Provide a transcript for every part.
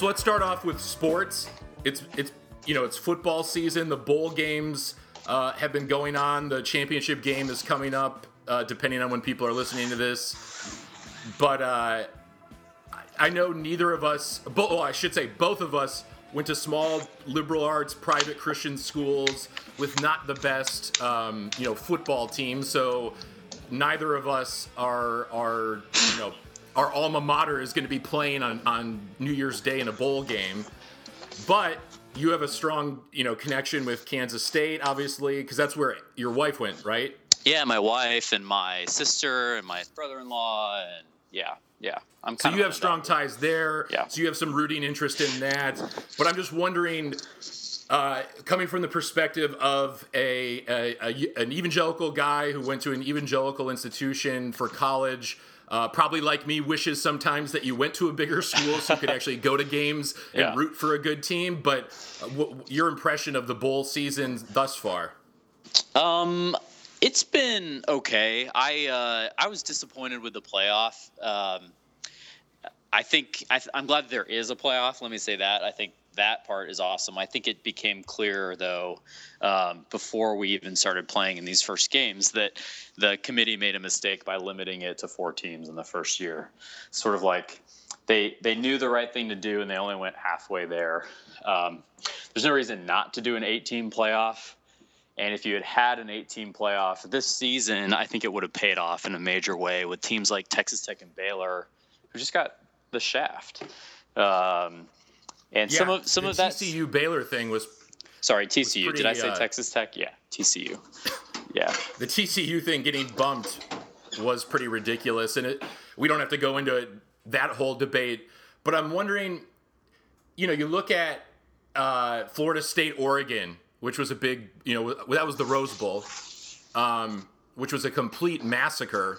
So let's start off with sports. It's it's you know it's football season. The bowl games uh, have been going on. The championship game is coming up, uh, depending on when people are listening to this. But uh, I know neither of us. Bo- oh, I should say both of us went to small liberal arts private Christian schools with not the best um, you know football team. So neither of us are are you know our alma mater is going to be playing on, on New Year's Day in a bowl game. But you have a strong, you know, connection with Kansas State, obviously, because that's where your wife went, right? Yeah, my wife and my sister and my brother-in-law, and yeah, yeah. I'm so you have strong ties there. Yeah. So you have some rooting interest in that. But I'm just wondering, uh, coming from the perspective of a, a, a, an evangelical guy who went to an evangelical institution for college uh, probably like me, wishes sometimes that you went to a bigger school so you could actually go to games and yeah. root for a good team. But uh, w- your impression of the bowl season thus far? Um, it's been okay. I uh, I was disappointed with the playoff. Um, I think I am glad there is a playoff. Let me say that. I think that part is awesome. I think it became clear though um, before we even started playing in these first games that the committee made a mistake by limiting it to four teams in the first year. Sort of like they they knew the right thing to do and they only went halfway there. Um, there's no reason not to do an 18 playoff. And if you had had an 18 playoff this season, I think it would have paid off in a major way with teams like Texas Tech and Baylor, who just got the shaft. Um, and yeah, some of some of that TCU Baylor thing was sorry TCU. Pretty, Did I say uh, Texas Tech? Yeah, TCU. Yeah, the TCU thing getting bumped was pretty ridiculous, and it, we don't have to go into it, that whole debate. But I'm wondering, you know, you look at uh, Florida State, Oregon, which was a big, you know, that was the Rose Bowl, um, which was a complete massacre,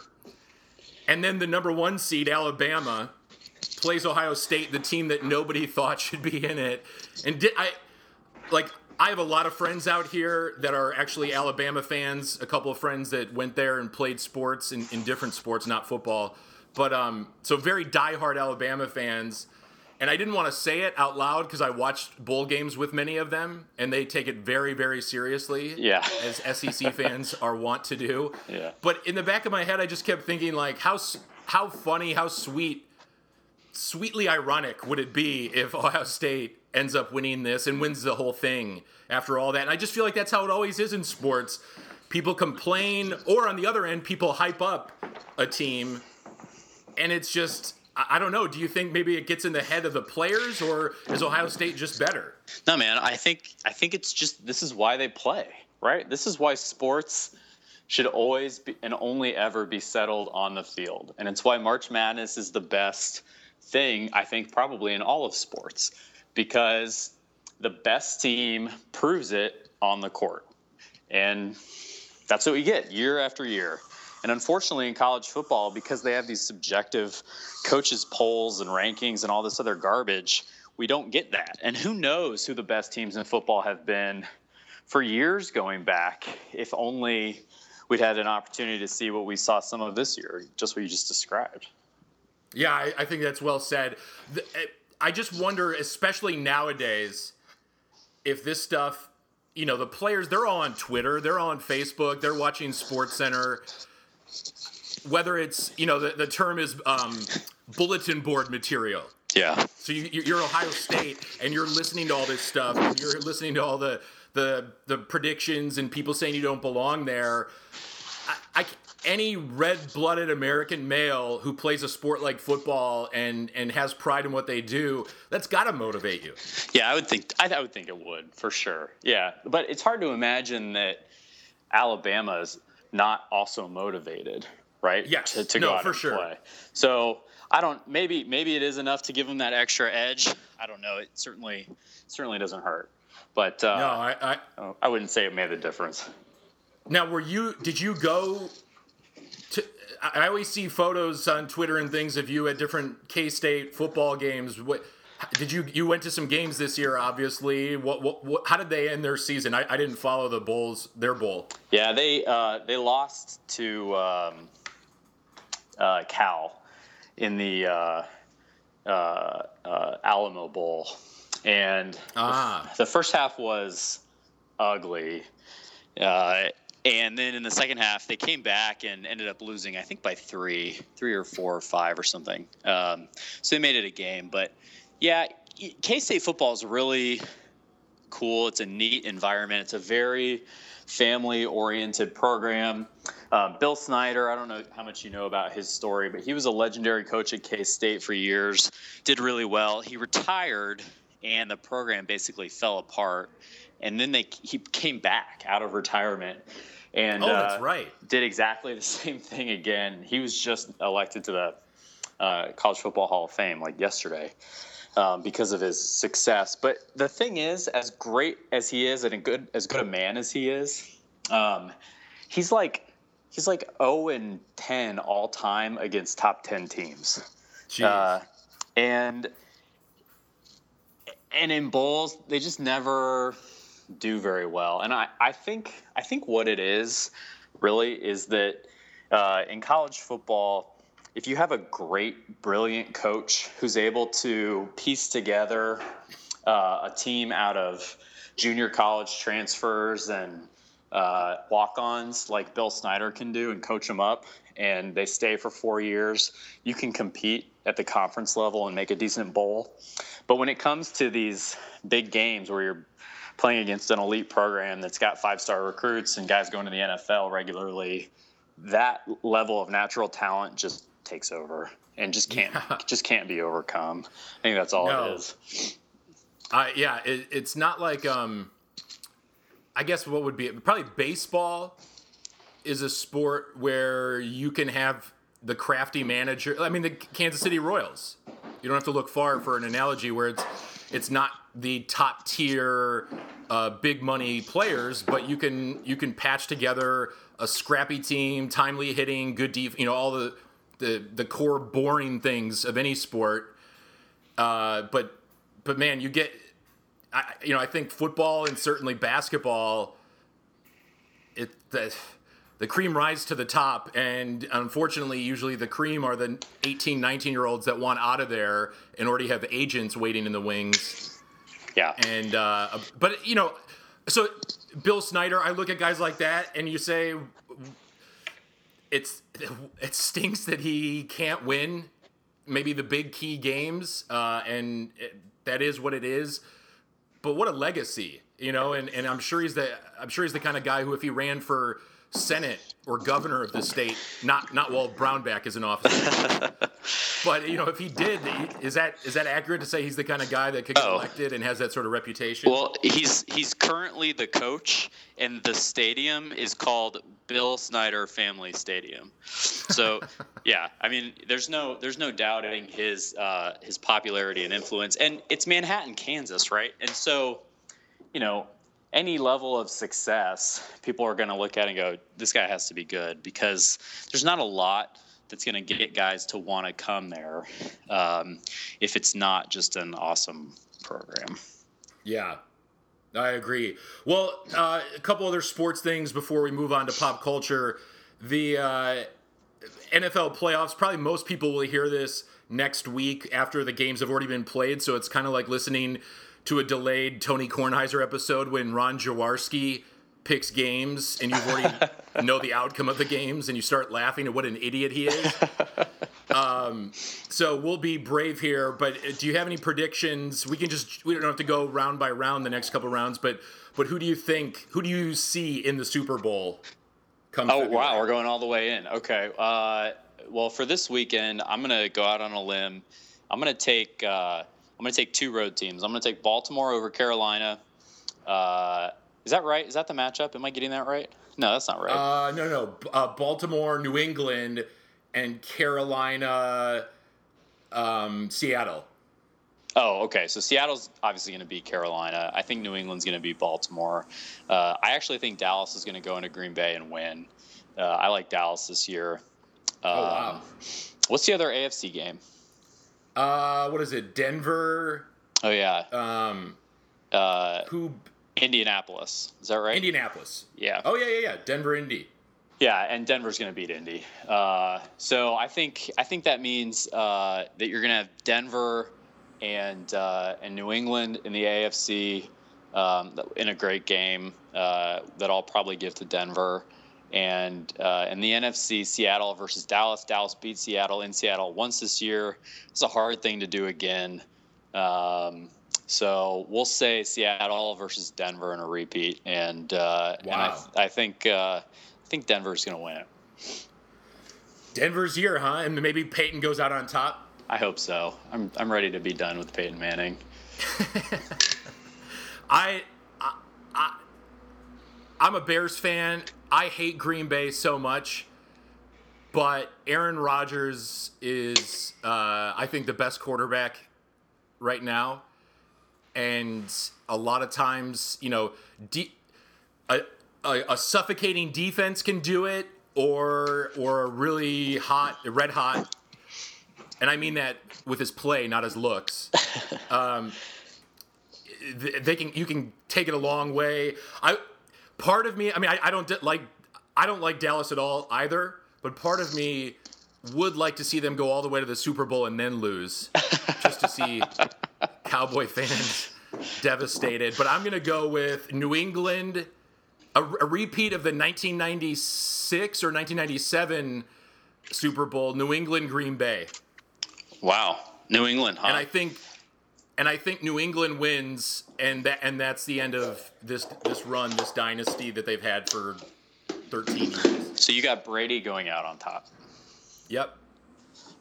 and then the number one seed Alabama plays Ohio State, the team that nobody thought should be in it. And did I like I have a lot of friends out here that are actually Alabama fans, a couple of friends that went there and played sports in, in different sports, not football. But um so very diehard Alabama fans. And I didn't want to say it out loud because I watched bowl games with many of them, and they take it very, very seriously. Yeah. As SEC fans are wont to do. Yeah. But in the back of my head, I just kept thinking, like, how how funny, how sweet sweetly ironic would it be if Ohio State ends up winning this and wins the whole thing after all that? And I just feel like that's how it always is in sports. People complain, or on the other end, people hype up a team, and it's just. I don't know. Do you think maybe it gets in the head of the players, or is Ohio State just better? No, man. I think I think it's just this is why they play, right? This is why sports should always be and only ever be settled on the field, and it's why March Madness is the best thing, I think, probably in all of sports because the best team proves it on the court. And that's what we get year after year. And unfortunately, in college football, because they have these subjective coaches' polls and rankings and all this other garbage, we don't get that. And who knows who the best teams in football have been for years going back, if only we'd had an opportunity to see what we saw some of this year, just what you just described. Yeah, I, I think that's well said. The, eh, I just wonder, especially nowadays, if this stuff, you know, the players, they're all on Twitter, they're all on Facebook, they're watching Sports Center. Whether it's, you know, the, the term is um, bulletin board material. Yeah. So you, you're Ohio State, and you're listening to all this stuff, and you're listening to all the the the predictions and people saying you don't belong there. I, I, any red-blooded American male who plays a sport like football and and has pride in what they do, that's got to motivate you. Yeah, I would think I, I, would think it would for sure. Yeah, but it's hard to imagine that Alabama is not also motivated, right? Yes, to, to no, go out for and sure. Play. So I don't. Maybe maybe it is enough to give them that extra edge. I don't know. It certainly certainly doesn't hurt. But uh, no, I, I I wouldn't say it made a difference. Now, were you? Did you go to, I always see photos on Twitter and things of you at different K State football games. What did you you went to some games this year? Obviously, what what, what how did they end their season? I, I didn't follow the Bulls their bowl. Yeah, they uh, they lost to um, uh, Cal in the uh, uh, uh, Alamo Bowl, and Ah. the first half was ugly. Uh, and then in the second half, they came back and ended up losing, I think, by three, three or four or five or something. Um, so they made it a game. But yeah, K State football is really cool. It's a neat environment. It's a very family oriented program. Um, Bill Snyder, I don't know how much you know about his story, but he was a legendary coach at K State for years, did really well. He retired, and the program basically fell apart. And then they he came back out of retirement and Oh, that's uh, right. did exactly the same thing again. He was just elected to the uh, College Football Hall of Fame like yesterday um, because of his success. But the thing is, as great as he is and a good as good a man as he is, um, he's like he's like 0 and 10 all time against top 10 teams. Uh, and and in bowls, they just never do very well. And I, I think I think what it is really is that uh, in college football, if you have a great, brilliant coach who's able to piece together uh, a team out of junior college transfers and uh, walk-ons like Bill Snyder can do and coach them up, and they stay for four years, you can compete at the conference level and make a decent bowl. But when it comes to these big games where you're playing against an elite program that's got five-star recruits and guys going to the NFL regularly, that level of natural talent just takes over and just can't Yeah. just can't be overcome. I think that's all No. it is. Uh, yeah, it, it's not like um, I guess what would be probably baseball is a sport where you can have the crafty manager. I mean, the Kansas City Royals. You don't have to look far for an analogy where it's it's not the top tier uh, big money players, but you can you can patch together a scrappy team, timely hitting, good def, you know, all the the the core boring things of any sport. Uh, but but man, you get, I, you know, I think football and certainly basketball, it the the cream rise to the top, and unfortunately, usually the cream are the 18, 19 year olds that want out of there and already have agents waiting in the wings. Yeah. And uh, but you know, so Bill Snyder, I look at guys like that, and you say, it's it stinks that he can't win maybe the big key games, uh, and it, that is what it is. But what a legacy, you know, and, and I'm sure he's the I'm sure he's the kind of guy who, if he ran for Senate or governor of the state, not not while Brownback is in office, but you know, if he did, is that is that accurate to say he's the kind of guy that could get Oh. elected and has that sort of reputation? Well, he's he's currently the coach, and the stadium is called Bill Snyder Family Stadium. So, yeah, I mean, there's no there's no doubting his uh, his popularity and influence, and it's Manhattan, Kansas, right? And so, you know, any level of success, people are going to look at and go, "This guy has to be good," because there's not a lot that's going to get guys to want to come there um, if it's not just an awesome program. Yeah, I agree. Well, uh, a couple other sports things before we move on to pop culture. The uh, NFL playoffs, probably most people will hear this next week after the games have already been played. So it's kind of like listening to a delayed Tony Kornheiser episode when Ron Jaworski picks games and you've already know the outcome of the games and you start laughing at what an idiot he is. Um, so we'll be brave here, but uh, do you have any predictions? We can just we don't have to go round by round the next couple rounds, but but who do you think who do you see in the Super Bowl? Come Oh February? wow, we're going all the way in. Okay. Uh, well, for this weekend, I'm gonna go out on a limb. I'm gonna take uh, I'm gonna take two road teams. I'm gonna take Baltimore over Carolina. Uh, is that right? Is that the matchup? Am I getting that right? No, that's not right. Uh, no, no, uh, Baltimore, New England, and Carolina, um, Seattle. oh, okay. So Seattle's obviously going to be Carolina. I think New England's going to be Baltimore. Uh, I actually think Dallas is going to go into Green Bay and win. Uh, I like Dallas this year. Um, Oh wow. What's the other AFC game? Uh, what is it? Denver. Oh yeah, Um, uh, who? Indianapolis. Is that right? Indianapolis. Yeah. Oh yeah, yeah, yeah. Denver, Indy. Yeah, and Denver's going to beat Indy. Uh, so I think I think that means uh, that you're going to have Denver and uh, and New England in the AFC um, in a great game uh, that I'll probably give to Denver. And uh, in the NFC, Seattle versus Dallas. Dallas beat Seattle in Seattle once this year. It's a hard thing to do again. Um, so we'll say Seattle versus Denver in a repeat, and uh, wow. and I, I think uh, I think Denver's going to win it. Denver's year, huh? And maybe Peyton goes out on top. I hope so. I'm I'm ready to be done with Peyton Manning. I, I'm a Bears fan. I hate Green Bay so much, but Aaron Rodgers is, uh, I think, the best quarterback right now. And a lot of times, you know, de- a, a, a suffocating defense can do it, or or a really hot, red hot, and I mean that with his play, not his looks. Um, they can you can take it a long way. I part of me, I mean, I, I don't like I don't like Dallas at all either, but part of me would like to see them go all the way to the Super Bowl and then lose, just to see Cowboy fans devastated. But I'm gonna go with New England, a, a repeat of the 1996 or 1997 Super Bowl, New England Green Bay. Wow, New England, huh? And I think and I think New England wins, and that and that's the end of this this run, this dynasty that they've had for 13 years. So you got Brady going out on top. Yep.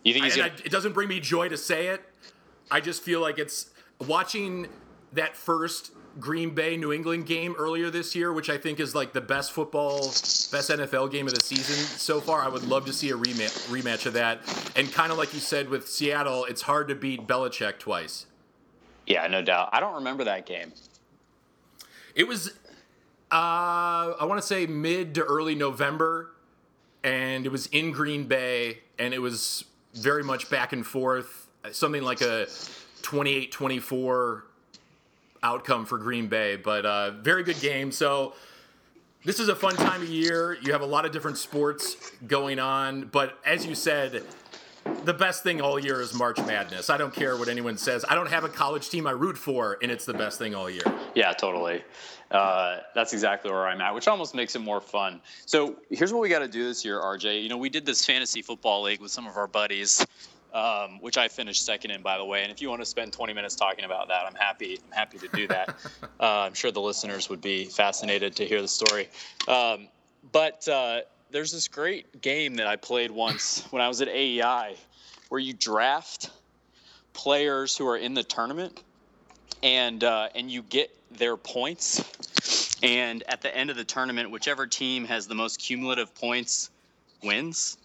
You think he's and gonna? I, it doesn't bring me joy to say it. I just feel like it's watching that first Green Bay New England game earlier this year, which I think is like the best football, best NFL game of the season so far. I would love to see a rematch, rematch of that. And kind of like you said with Seattle, it's hard to beat Belichick twice. Yeah, no doubt. I don't remember that game. It was, uh, I want to say mid to early November, and it was in Green Bay, and it was very much back and forth, something like a 28 24 outcome for Green Bay, but uh, very good game. So, this is a fun time of year. You have a lot of different sports going on, but as you said, the best thing all year is March Madness. I don't care what anyone says. I don't have a college team I root for, and it's the best thing all year. Yeah, totally. Uh, that's exactly where I'm at, which almost makes it more fun. So here's what we got to do this year, RJ. You know, we did this fantasy football league with some of our buddies, um, which I finished second in, by the way. And if you want to spend 20 minutes talking about that, I'm happy. I'm happy to do that. uh, I'm sure the listeners would be fascinated to hear the story. Um, but uh, there's this great game that I played once when I was at AEI, where you draft players who are in the tournament, and uh, and you get their points. And at the end of the tournament, whichever team has the most cumulative points wins.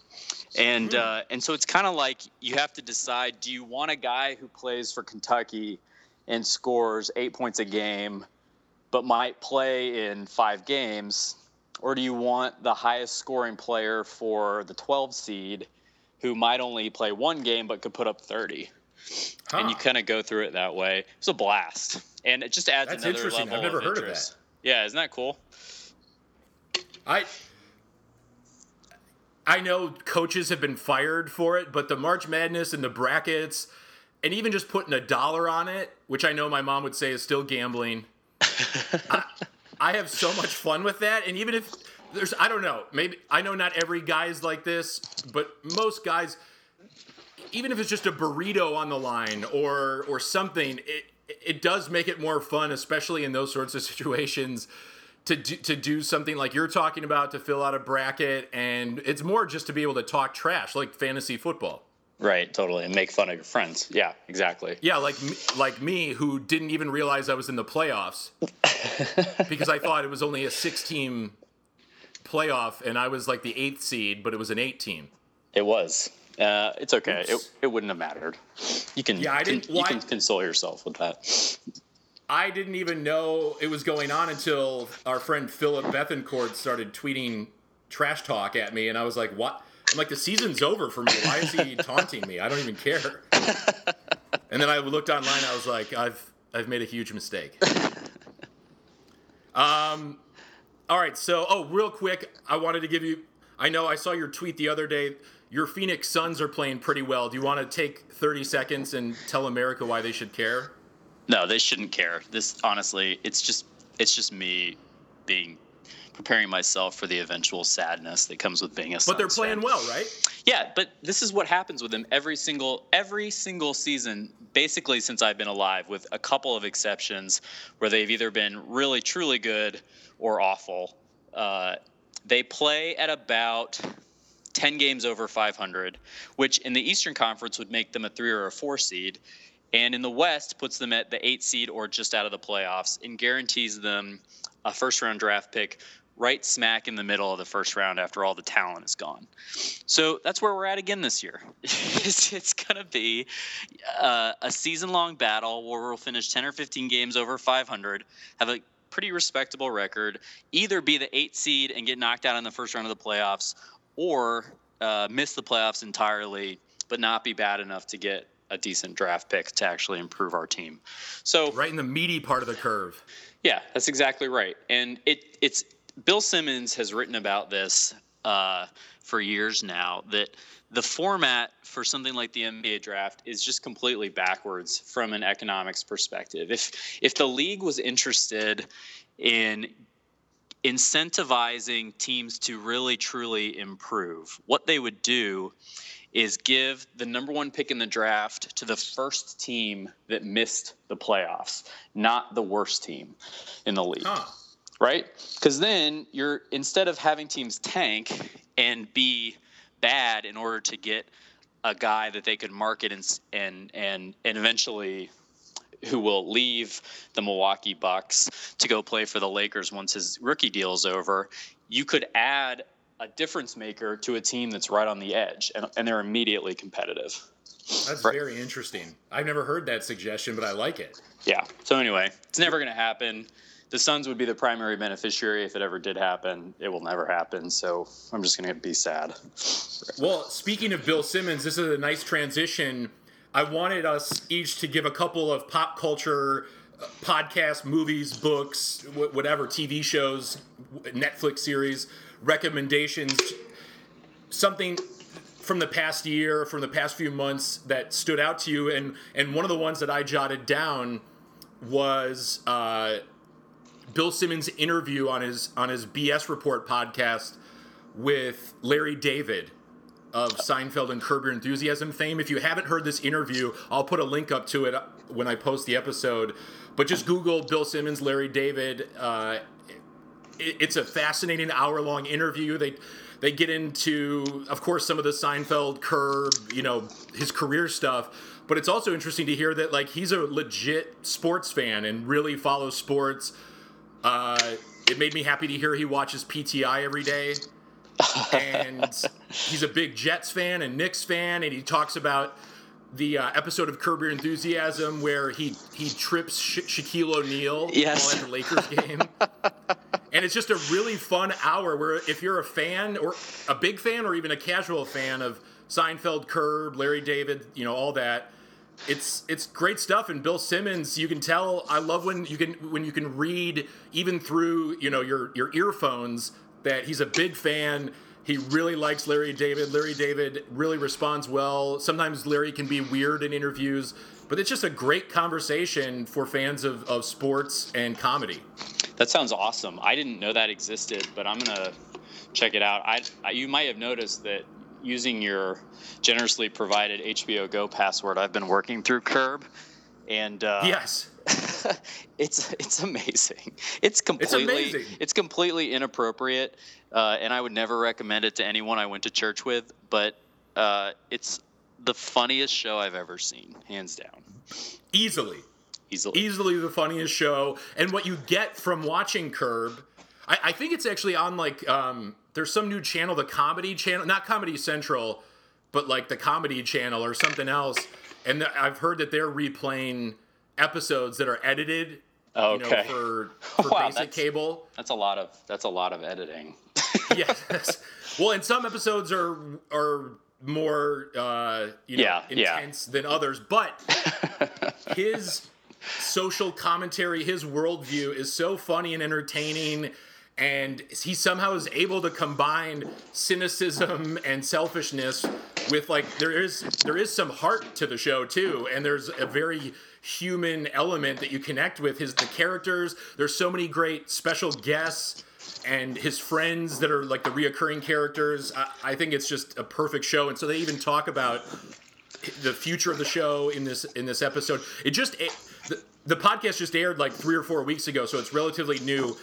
And uh, and so it's kind of like you have to decide: do you want a guy who plays for Kentucky and scores eight points a game, but might play in five games, or do you want the highest scoring player for the 12 seed, who might only play one game but could put up 30? And you kind of go through it that way. It's a blast, and it just adds That's another interesting. level I've never of heard of interest. that. Yeah, isn't that cool? I I know coaches have been fired for it, but the March Madness and the brackets, and even just putting a dollar on it, which I know my mom would say is still gambling. I, I have so much fun with that, and even if there's, I don't know, maybe I know not every guy is like this, but most guys, even if it's just a burrito on the line or or something, it it does make it more fun, especially in those sorts of situations to do, to do something like you're talking about to fill out a bracket and it's more just to be able to talk trash like fantasy football Right, totally, and make fun of your friends. Yeah, exactly. yeah like me, like me who didn't even realize i was in the playoffs because i thought it was only a six team playoff and i was like the eighth seed but it was an eight team It was. Uh, it's okay. It, Oops. it wouldn't have mattered. You can. Yeah, I didn't- you well, I- can console yourself with that. i didn't even know it was going on until our friend philip bethancourt started tweeting trash talk at me and i was like what i'm like the season's over for me why is he taunting me i don't even care and then i looked online i was like i've i've made a huge mistake um all right so oh real quick i wanted to give you I know I saw your tweet the other day. Your Phoenix Suns are playing pretty well. Do you want to take 30 seconds and tell America why they should care? No, they shouldn't care. This honestly, it's just it's just me being preparing myself for the eventual sadness that comes with being a. But they're playing fan. well, right? Yeah, but this is what happens with them every single every single season, basically since I've been alive, with a couple of exceptions where they've either been really truly good or awful. Uh, they play at about 10 games over 500, which in the Eastern Conference would make them a three or a four seed. And in the West puts them at the eight seed or just out of the playoffs and guarantees them a first round draft pick right smack in the middle of the first round after all the talent is gone. So that's where we're at again this year. it's it's going to be uh, a season long battle where we'll finish 10 or 15 games over 500, have a pretty respectable record, either be the eight seed and get knocked out in the first round of the playoffs, or uh, miss the playoffs entirely, but not be bad enough to get a decent draft pick to actually improve our team. So Right in the meaty part of the curve. yeah, that's exactly right. And it it's Bill Simmons has written about this uh, for years now that the format for something like the NBA draft is just completely backwards from an economics perspective. If if the league was interested in incentivizing teams to really truly improve, what they would do is give the number one pick in the draft to the first team that missed the playoffs, not the worst team in the league. Huh. Right? Because then you're instead of having teams tank and be bad in order to get a guy that they could market and and and, and eventually who will leave the Milwaukee Bucks to go play for the Lakers once his rookie deal is over, you could add a difference maker to a team that's right on the edge and, and they're immediately competitive. That's Right. very interesting. I've never heard that suggestion, but I like it. Yeah. So anyway, it's never going to happen. The Suns would be the primary beneficiary if it ever did happen. It will never happen. So I'm just going to be sad. Well, speaking of Bill Simmons, this is a nice transition. I wanted us each to give a couple of pop culture uh, podcasts, movies, books, whatever, TV shows, Netflix series recommendations. Something from the past year, from the past few months that stood out to you, and and one of the ones that I jotted down was uh, Bill Simmons' interview on his on his BS Report podcast with Larry David of Seinfeld and Curb Your Enthusiasm fame. If you haven't heard this interview, I'll put a link up to it when I post the episode. But just Google Bill Simmons, Larry David. Uh, it, it's a fascinating hour-long interview. They they get into, of course, some of the Seinfeld, Curb, you know, his career stuff. But it's also interesting to hear that like he's a legit sports fan and really follows sports. Uh, it made me happy to hear he watches PTI every day and he's a big Jets fan and Knicks fan, and he talks about the uh, episode of Curb Your Enthusiasm where he he trips Sha- Shaquille O'Neal Yes. while at the Lakers game, and it's just a really fun hour where if you're a fan or a big fan or even a casual fan of Seinfeld, Curb, Larry David, you know all that. It's it's great stuff, and Bill Simmons. You can tell. I love when you can when you can read even through you know your your earphones that he's a big fan. He really likes Larry David. Larry David really responds well. Sometimes Larry can be weird in interviews, but it's just a great conversation for fans of, of sports and comedy. That sounds awesome. I didn't know that existed, but I'm gonna check it out. I, I you might have noticed that using your generously provided HBO Go password, I've been working through Curb, and uh, yes. it's it's amazing. It's completely amazing. it's completely inappropriate, uh, and I would never recommend it to anyone I went to church with. But uh, it's the funniest show I've ever seen, hands down, Easily. easily. easily the funniest show. And what you get from watching Curb, I, I think it's actually on like um, there's some new channel, the Comedy Channel, not Comedy Central, but like the Comedy Channel or something else. And th- I've heard that they're replaying episodes that are edited. Okay. You know, for, for Wow, basic that's- cable. That's a lot of that's a lot of editing. yes. Well, and some episodes are are more uh, you know Yeah, yeah. intense than others, but his social commentary, his worldview is so funny and entertaining. And he somehow is able to combine cynicism and selfishness with like there is there is some heart to the show too and there's a very human element that you connect with his the characters. There's so many great special guests and his friends that are like the reoccurring characters. I, I think it's just a perfect show and so they even talk about the future of the show in this in this episode. It just it, the, the podcast just aired like three or four weeks ago so it's relatively new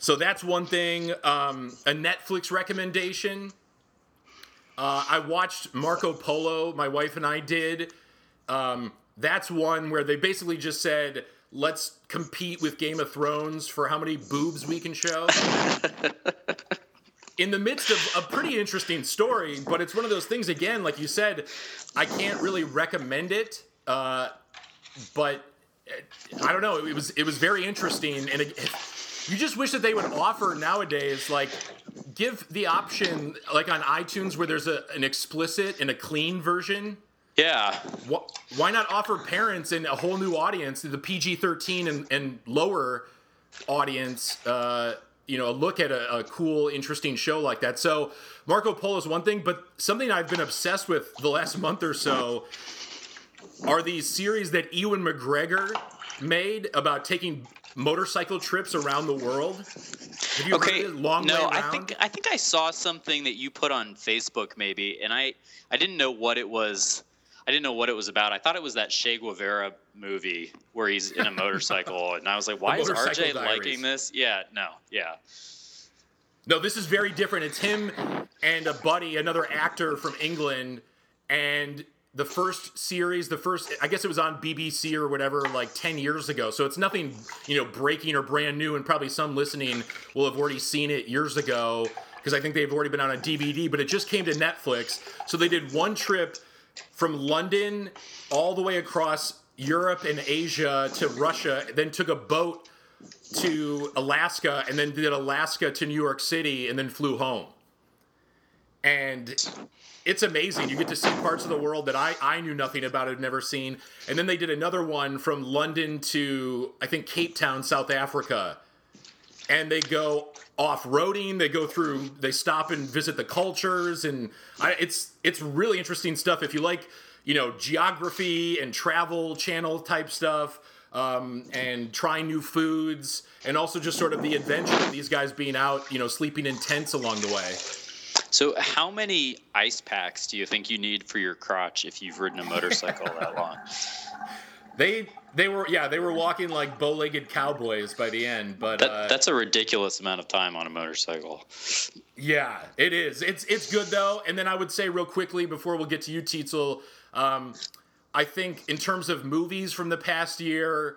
so that's one thing. Um, a Netflix recommendation. Uh, I watched Marco Polo. My wife and I did. Um, that's one where they basically just said, "Let's compete with Game of Thrones for how many boobs we can show." in the midst of a pretty interesting story, but it's one of those things. Again, like you said, I can't really recommend it. Uh, but uh, I don't know. It was it was very interesting, and it, you just wish that they would offer nowadays, like, give the option, like on iTunes, where there's a, an explicit and a clean version. Yeah. Why not offer parents and a whole new audience, the PG 13 and, and lower audience, uh, you know, a look at a, a, cool, interesting show like that? So, Marco Polo is one thing, but something I've been obsessed with the last month or so are these series that Ewan McGregor made about taking motorcycle trips around the world? Have you okay, heard it? Long no, I think I think I saw something that you put on Facebook maybe, and I I didn't know what it was. I didn't know what it was about. I thought it was that Che Guevara movie where he's in a motorcycle, and I was like, "Why is RJ Diaries. liking this?" Yeah, no, yeah. No, this is very different. It's him and a buddy, another actor from England, and the first series, the first, I guess it was on BBC or whatever, like 10 years ago. So it's nothing, you know, breaking or brand new. And probably some listening will have already seen it years ago because I think they've already been on a DVD, but it just came to Netflix. So they did one trip from London all the way across Europe and Asia to Russia, then took a boat to Alaska, and then did Alaska to New York City, and then flew home. And it's amazing. You get to see parts of the world that I, I knew nothing about, had never seen. And then they did another one from London to, I think, Cape Town, South Africa. And they go off roading. They go through, they stop and visit the cultures. And I, it's, it's really interesting stuff. If you like, you know, geography and travel channel type stuff, um, and trying new foods, and also just sort of the adventure of these guys being out, you know, sleeping in tents along the way. So, how many ice packs do you think you need for your crotch if you've ridden a motorcycle that long? They they were yeah they were walking like bow-legged cowboys by the end, but that, uh, that's a ridiculous amount of time on a motorcycle. Yeah, it is. It's it's good though. And then I would say real quickly before we'll get to you, Teetsel, um, I think in terms of movies from the past year.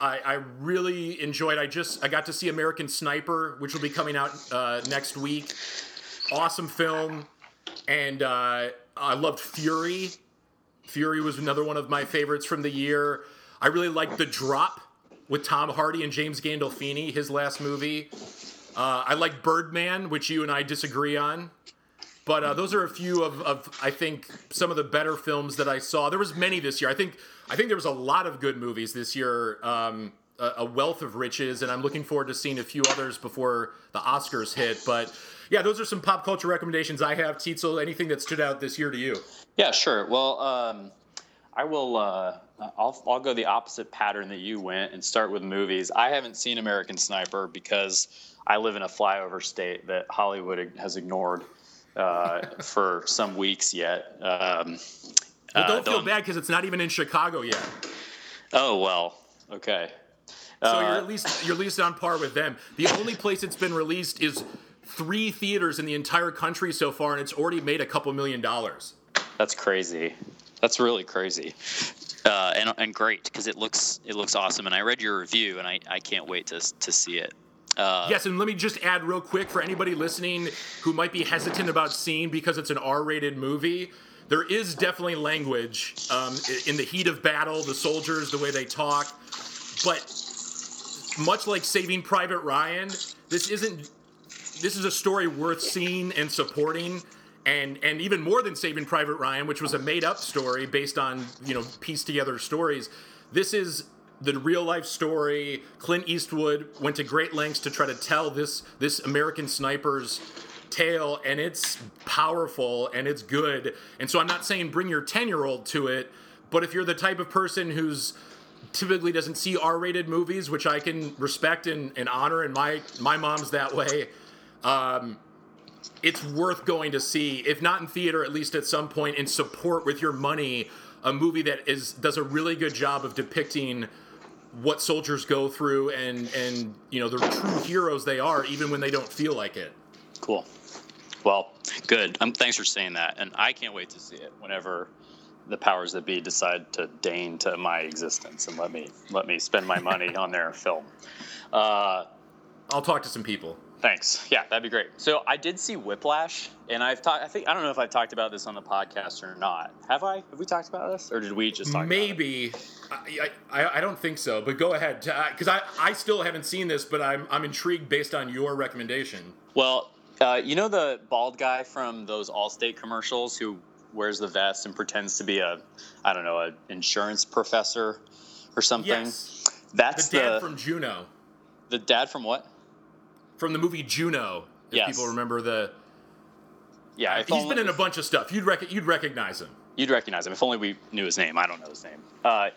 I, I, really enjoyed. I just I got to see American Sniper, which will be coming out uh, next week awesome film, and uh, I loved Fury. Fury was another one of my favorites from the year. I really liked The Drop with Tom Hardy and James Gandolfini, his last movie. Uh, I like Birdman, which you and I disagree on. But uh, those are a few of, of, I think, some of the better films that I saw. There was many this year. I think, I think there was a lot of good movies this year. Um, a, a wealth of riches, and I'm looking forward to seeing a few others before the Oscars hit. But yeah, those are some pop culture recommendations I have. Teetsel, anything that stood out this year to you? Yeah, sure. Well, um, I will. Uh, I'll I'll go the opposite pattern that you went and start with movies. I haven't seen American Sniper because I live in a flyover state that Hollywood has ignored uh, for some weeks yet. Um, well, don't uh, feel bad because it's not even in Chicago yet. Oh well, okay. So you're uh, at least you're at least on par with them. The only place it's been released is three theaters in the entire country so far, and it's already made a couple million dollars. That's crazy. That's really crazy. Uh, and, and great because it looks it looks awesome. And I read your review, and I, I can't wait to to see it. Uh, yes, and let me just add real quick for anybody listening who might be hesitant about seeing because it's an R-rated movie. There is definitely language um, in the heat of battle, the soldiers, the way they talk, but much like Saving Private Ryan, this isn't this is a story worth seeing and supporting and and even more than Saving Private Ryan, which was a made up story based on you know pieced together stories. This is the real life story. Clint Eastwood went to great lengths to try to tell this this American sniper's tale, and it's powerful and it's good. And so I'm not saying bring your ten year old to it, but if you're the type of person who's typically doesn't see R-rated movies, which I can respect and, and honor, and my my mom's that way. Um, it's worth going to see, if not in theater, at least at some point, and support with your money a movie that is does a really good job of depicting what soldiers go through and and you know the true heroes they are, even when they don't feel like it. Cool. Well, good. Um, thanks for saying that, and I can't wait to see it whenever the powers that be decide to deign to my existence and let me let me spend my money on their film. Uh, I'll talk to some people. Thanks. Yeah, that'd be great. So I did see Whiplash, and I've talked. I think I don't know if I've talked about this on the podcast or not. Have I? Have we talked about this, or did we just talk? Maybe. I, I, I don't think so. But go ahead, because I, I still haven't seen this, but I'm I'm intrigued based on your recommendation. Well, uh, you know the bald guy from those Allstate commercials who wears the vest and pretends to be a, I don't know, an insurance professor or something. Yes. That's the dad the, from Juno. The dad from what? From the movie Juno. If Yes. people remember the. Yeah, if He's only- been in a bunch of stuff. You'd rec- you'd recognize him. You'd recognize him if only we knew his name. I don't know his name. Uh,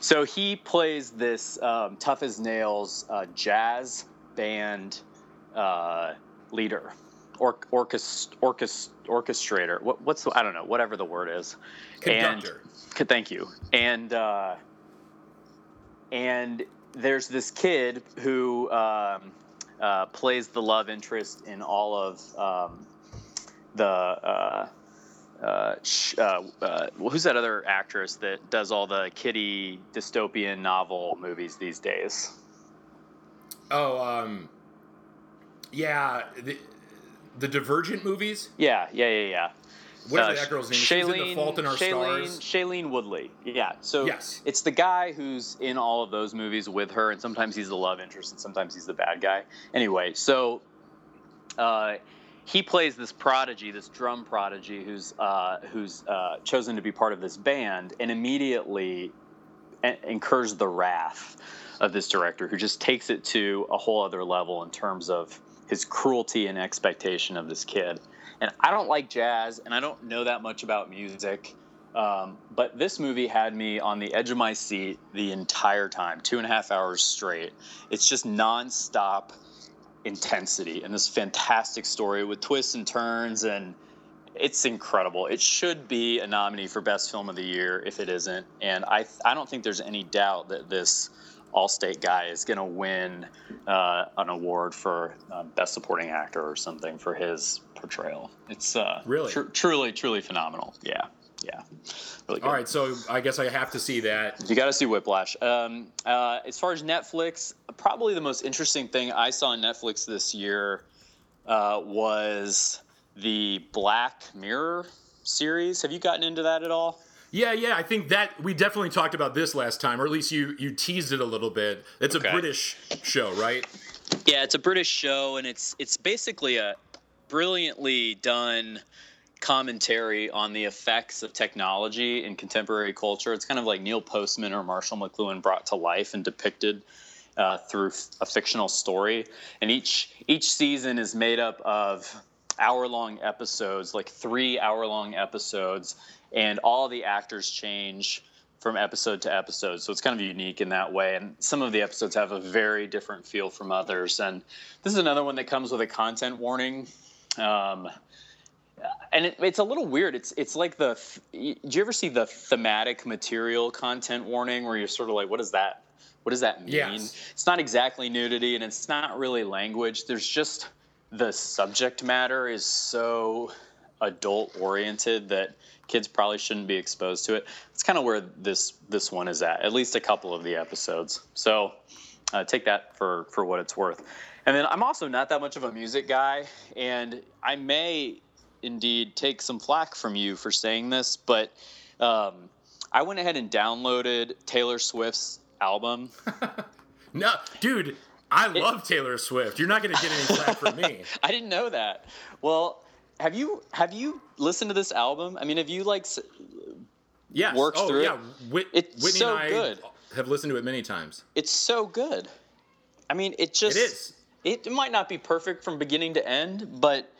so he plays this um, tough as nails uh, jazz band uh, leader, or, orchest, orchest, orchestrator. What, what's the, I don't know. Whatever the word is. Conductor. And, thank you. And uh, and there's this kid who um, uh, plays the love interest in all of um, the. Uh, uh, sh- uh, uh, who's that other actress that does all the kitty dystopian novel movies these days? Oh, um, yeah, the, the Divergent movies. Yeah, yeah, yeah, yeah. Whatever Uh, that girl's name. is. She was in The Fault in Our Shailene, Stars. Shailene Woodley. Yeah. So Yes. it's the guy who's in all of those movies with her, and sometimes he's the love interest, and sometimes he's the bad guy. Anyway, so uh, he plays this prodigy, this drum prodigy, who's uh, who's uh, chosen to be part of this band, and immediately incurs the wrath of this director, who just takes it to a whole other level in terms of his cruelty and expectation of this kid. And I don't like jazz, and I don't know that much about music. Um, but this movie had me on the edge of my seat the entire time, two and a half hours straight. It's just nonstop intensity and this fantastic story with twists and turns, and it's incredible. It should be a nominee for Best Film of the Year if it isn't. And I, I don't think there's any doubt that this Allstate guy is going to win uh, an award for uh, Best Supporting Actor or something for his portrayal. It's uh, Really? tr- truly, truly phenomenal. Yeah, yeah, really good. All right, so I guess I have to see that. You got to see Whiplash. Um, uh, as far as Netflix, probably the most interesting thing I saw on Netflix this year uh, was the Black Mirror series. Have you gotten into that at all? Yeah, yeah, I think that we definitely talked about this last time, or at least you you teased it a little bit. It's Okay. a British show, right? Yeah, it's a British show, and it's it's basically a brilliantly done commentary on the effects of technology in contemporary culture. It's kind of like Neil Postman or Marshall McLuhan brought to life and depicted uh, through a fictional story. And each each season is made up of hour long episodes, like three hour long episodes, and all the actors change from episode to episode. So it's kind of unique in that way. And some of the episodes have a very different feel from others. And this is another one that comes with a content warning. Um, and it, it's a little weird. It's it's like the. Do you ever see the thematic material content warning where you're sort of like, what is that? What does that mean? Yes. It's not exactly nudity, and it's not really language. There's just the subject matter is so adult oriented that kids probably shouldn't be exposed to it. It's kind of where this this one is at. At least a couple of the episodes. So uh, take that for for what it's worth. And then I'm also not that much of a music guy, and I may indeed take some flack from you for saying this, but um, I went ahead and downloaded Taylor Swift's album. No, dude, I love Taylor Swift. You're not going to get any flack from me. I didn't know that. Well, have you have you listened to this album? I mean, have you like Yes. Works oh, through it. yeah. Whit- It's Whitney so and I good. have listened to it many times. It's so good. I mean, it just It is. It might not be perfect from beginning to end, but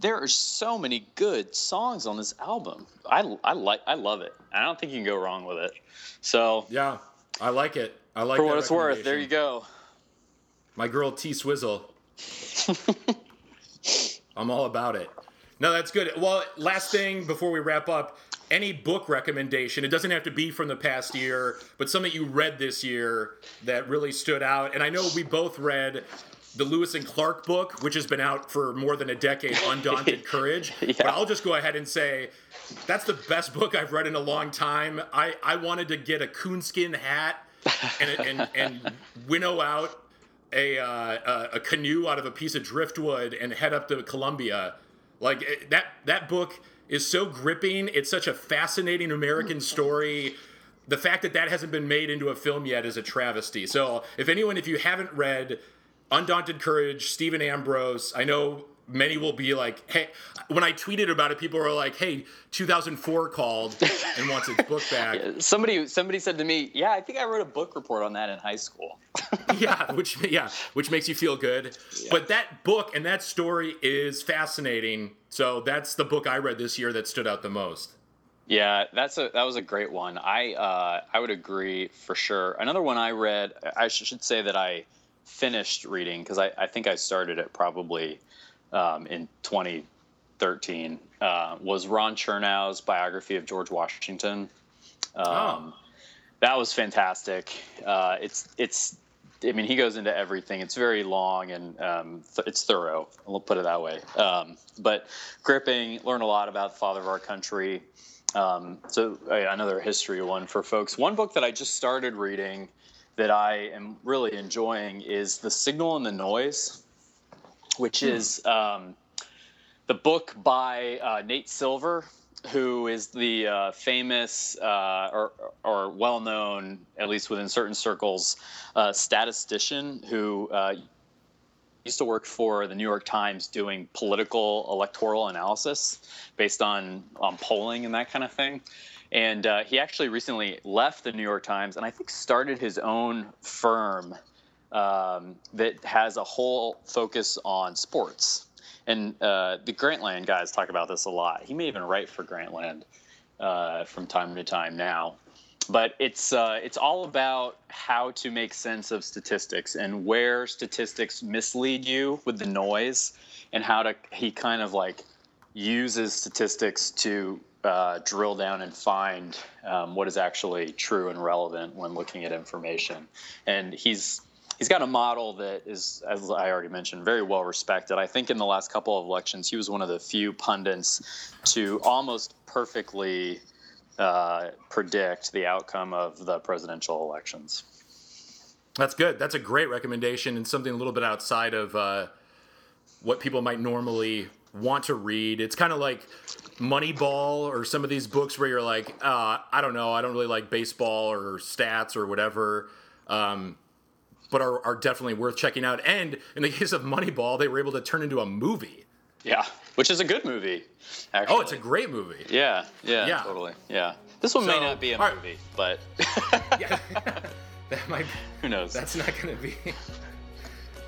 there are so many good songs on this album. I, I like I love it. I don't think you can go wrong with it. So Yeah, I like it. I like for what it's worth, there you go. My girl T Swizzle. I'm all about it. No, that's good. Well, last thing before we wrap up, any book recommendation? It doesn't have to be from the past year, but something you read this year that really stood out. And I know we both read the Lewis and Clark book, which has been out for more than a decade, Undaunted Courage. But I'll just go ahead and say that's the best book I've read in a long time. I, I wanted to get a coonskin hat and, and, and winnow out a, uh, a a canoe out of a piece of driftwood and head up to Columbia. Like it, that that book is so gripping. It's such a fascinating American story. The fact that that hasn't been made into a film yet is a travesty. So, if anyone, if you haven't read Undaunted Courage, Stephen Ambrose, I know many will be like, hey, when I tweeted about it, people were like, hey, 2004 called and wants its book back. Somebody somebody said to me, "Yeah, I think I wrote a book report on that in high school." yeah, which yeah, which makes you feel good. But that book and that story is fascinating. So that's the book I read this year that stood out the most. Yeah, that's a that was a great one. I uh, I would agree for sure. Another one I read, I sh- should say that I finished reading because I, I think I started it probably um, in 2013. Uh, was Ron Chernow's biography of George Washington. Um, Oh. That was fantastic. Uh, it's it's. I mean, he goes into everything. It's very long and um, th- it's thorough. We'll put it that way. Um, but gripping. Learn a lot about the father of our country. Um, so another history one for folks. One book that I just started reading that I am really enjoying is The Signal and the Noise, which is um, the book by uh, Nate Silver, who is the uh, famous uh, or, or well-known, at least within certain circles, uh, statistician who uh, used to work for the New York Times doing political electoral analysis based on on polling and that kind of thing. And uh, he actually recently left the New York Times and I think started his own firm um, that has a whole focus on sports. And uh, the Grantland guys talk about this a lot. He may even write for Grantland uh, from time to time now. But it's uh, it's all about how to make sense of statistics and where statistics mislead you with the noise, and how to he kind of like uses statistics to uh, drill down and find um, what is actually true and relevant when looking at information. And he's he's got a model that is, as I already mentioned, very well respected. I think in the last couple of elections, he was one of the few pundits to almost perfectly uh, predict the outcome of the presidential elections. That's good. That's a great recommendation and something a little bit outside of uh, what people might normally want to read. It's kind of like Moneyball or some of these books where you're like, uh, I don't know, I don't really like baseball or stats or whatever, um, but are, are definitely worth checking out. And in the case of Moneyball, they were able to turn into a movie. Yeah, which is a good movie. Actually. Oh, it's a great movie. yeah, yeah, Yeah. totally. Yeah, this one may not be a all right. movie, but Yeah. that might. who knows? That's not going to be.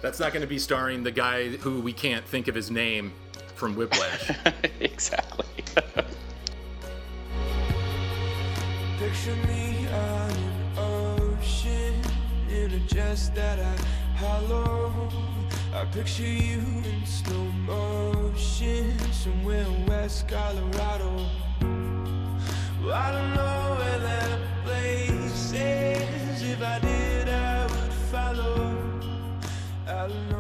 That's not going to be starring the guy who we can't think of his name from Whiplash. exactly. Picture me on an ocean just that I hollow I picture you in slow motion Somewhere in West Colorado. Well, I don't know where that place is. If I did, I would follow. I don't know